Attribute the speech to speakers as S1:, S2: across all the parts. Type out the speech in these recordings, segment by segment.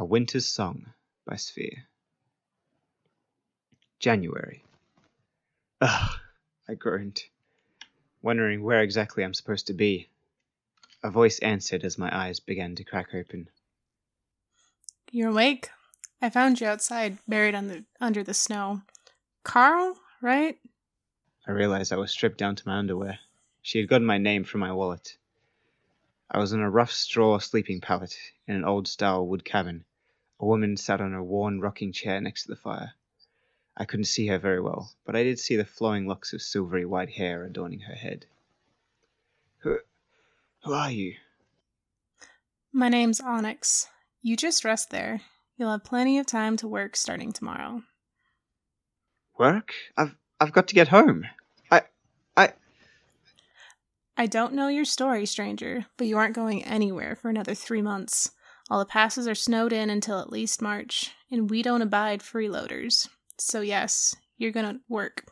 S1: A Winter's Song by Sphere. January. Ugh, I groaned, wondering where exactly I'm supposed to be. A voice answered as my eyes began to crack open.
S2: You're awake? I found you outside, buried under, under the snow. Carl, right?
S1: I realized I was stripped down to my underwear. She had gotten my name from my wallet. I was in a rough straw sleeping pallet in an old style wood cabin. A woman sat on a worn rocking chair next to the fire. I couldn't see her very well, but I did see the flowing locks of silvery white hair adorning her head. Who, who are you?
S2: My name's Onyx. You just rest there. You'll have plenty of time to work starting tomorrow.
S1: Work? I've I've got to get home. I I
S2: I don't know your story, stranger, but you aren't going anywhere for another three months. All the passes are snowed in until at least March, and we don't abide freeloaders. So, yes, you're gonna work.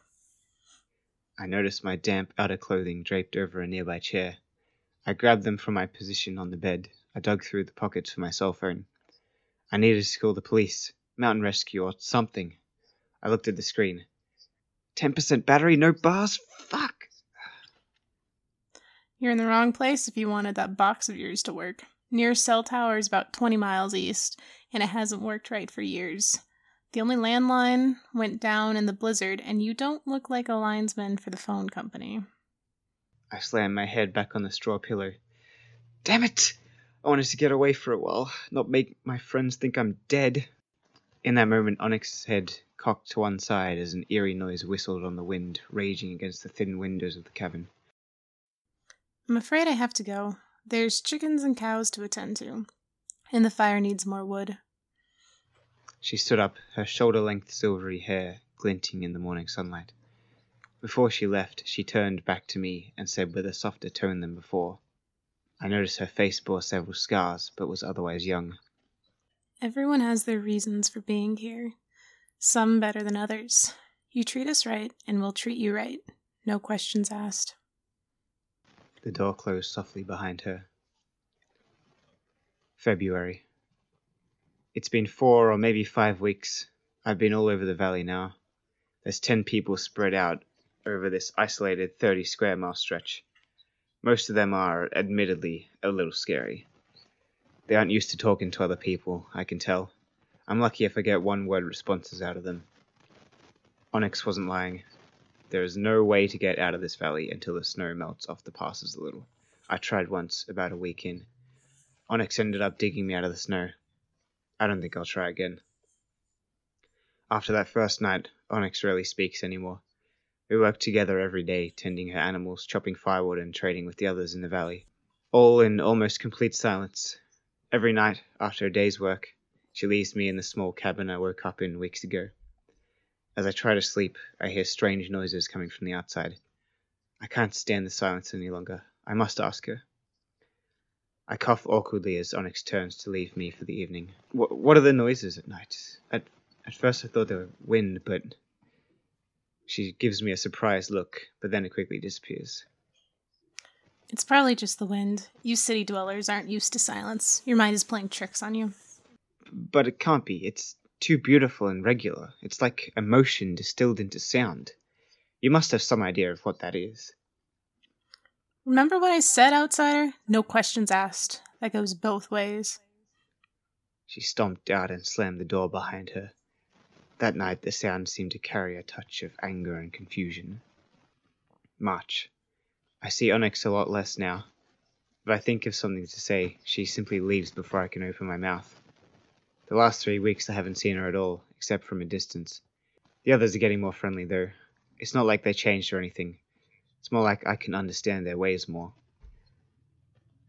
S1: I noticed my damp outer clothing draped over a nearby chair. I grabbed them from my position on the bed. I dug through the pockets for my cell phone. I needed to call the police, mountain rescue, or something. I looked at the screen. 10% battery, no bars? Fuck!
S2: You're in the wrong place if you wanted that box of yours to work. Nearest cell tower is about 20 miles east, and it hasn't worked right for years. The only landline went down in the blizzard, and you don't look like a linesman for the phone company.
S1: I slammed my head back on the straw pillow. Damn it! I wanted to get away for a while, not make my friends think I'm dead. In that moment, Onyx's head cocked to one side as an eerie noise whistled on the wind, raging against the thin windows of the cabin.
S2: I'm afraid I have to go. There's chickens and cows to attend to, and the fire needs more wood.
S1: She stood up, her shoulder length silvery hair glinting in the morning sunlight. Before she left, she turned back to me and said with a softer tone than before. I noticed her face bore several scars, but was otherwise young.
S2: Everyone has their reasons for being here, some better than others. You treat us right, and we'll treat you right. No questions asked.
S1: The door closed softly behind her. February. It's been four or maybe five weeks. I've been all over the valley now. There's ten people spread out over this isolated 30 square mile stretch. Most of them are, admittedly, a little scary. They aren't used to talking to other people, I can tell. I'm lucky if I get one word responses out of them. Onyx wasn't lying. There is no way to get out of this valley until the snow melts off the passes a little. I tried once, about a week in. Onyx ended up digging me out of the snow. I don't think I'll try again. After that first night, Onyx rarely speaks anymore. We work together every day, tending her animals, chopping firewood, and trading with the others in the valley. All in almost complete silence. Every night, after a day's work, she leaves me in the small cabin I woke up in weeks ago. As I try to sleep, I hear strange noises coming from the outside. I can't stand the silence any longer. I must ask her. I cough awkwardly as Onyx turns to leave me for the evening. Wh- what are the noises at night? At, at first I thought they were wind, but. She gives me a surprised look, but then it quickly disappears.
S2: It's probably just the wind. You city dwellers aren't used to silence. Your mind is playing tricks on you.
S1: But it can't be. It's too beautiful and regular. It's like emotion distilled into sound. You must have some idea of what that is.
S2: Remember what I said, outsider? No questions asked. That goes both ways.
S1: She stomped out and slammed the door behind her. That night the sound seemed to carry a touch of anger and confusion. March. I see Onyx a lot less now. If I think of something to say, she simply leaves before I can open my mouth. The last three weeks I haven't seen her at all, except from a distance. The others are getting more friendly, though. It's not like they changed or anything. It's more like I can understand their ways more.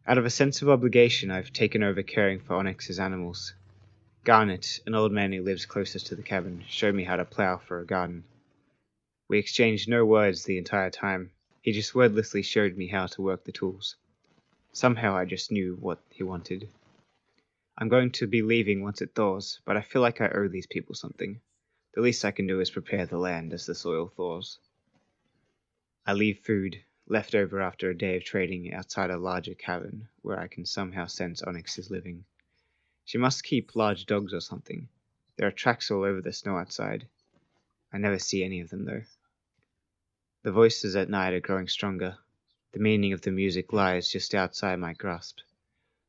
S1: Out of a sense of obligation, I've taken over caring for Onyx's animals. Garnet, an old man who lives closest to the cabin, showed me how to plow for a garden. We exchanged no words the entire time. He just wordlessly showed me how to work the tools. Somehow I just knew what he wanted. I'm going to be leaving once it thaws, but I feel like I owe these people something. The least I can do is prepare the land as the soil thaws. I leave food, left over after a day of trading, outside a larger cabin where I can somehow sense Onyx is living. She must keep large dogs or something. There are tracks all over the snow outside. I never see any of them, though. The voices at night are growing stronger. The meaning of the music lies just outside my grasp.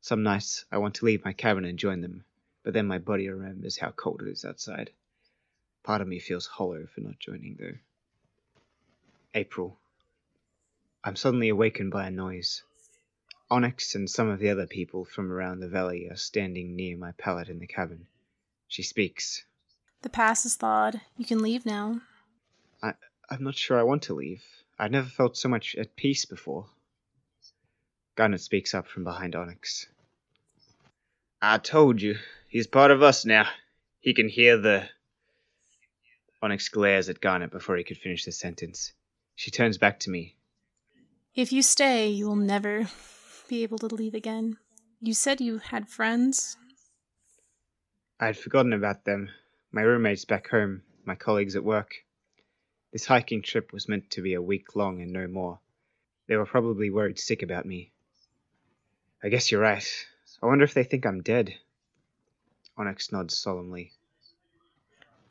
S1: Some nights I want to leave my cabin and join them, but then my body remembers how cold it is outside. Part of me feels hollow for not joining, though. April. I'm suddenly awakened by a noise. Onyx and some of the other people from around the valley are standing near my pallet in the cabin. She speaks.
S2: The pass is thawed. You can leave now.
S1: I'm not sure I want to leave. I've never felt so much at peace before. Garnet speaks up from behind Onyx. I told you, he's part of us now. He can hear the. Onyx glares at Garnet before he could finish the sentence. She turns back to me.
S2: If you stay, you will never be able to leave again. You said you had friends?
S1: I had forgotten about them. My roommates back home, my colleagues at work. This hiking trip was meant to be a week long and no more. They were probably worried sick about me. I guess you're right. I wonder if they think I'm dead. Onyx nods solemnly.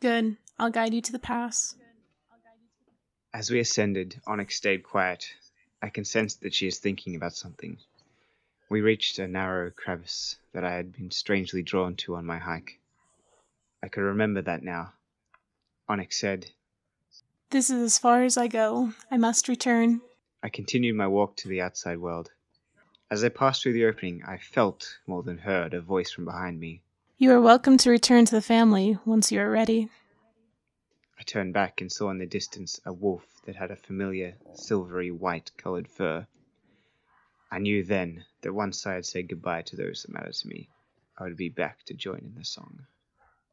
S2: Good. I'll guide you to the pass.
S1: As we ascended, Onyx stayed quiet. I can sense that she is thinking about something. We reached a narrow crevice that I had been strangely drawn to on my hike. I could remember that now. Onyx said,
S2: This is as far as I go. I must return.
S1: I continued my walk to the outside world. As I passed through the opening, I felt, more than heard, a voice from behind me.
S2: You are welcome to return to the family once you are ready.
S1: I turned back and saw in the distance a wolf that had a familiar silvery white colored fur. I knew then that once I had said goodbye to those that mattered to me, I would be back to join in the song.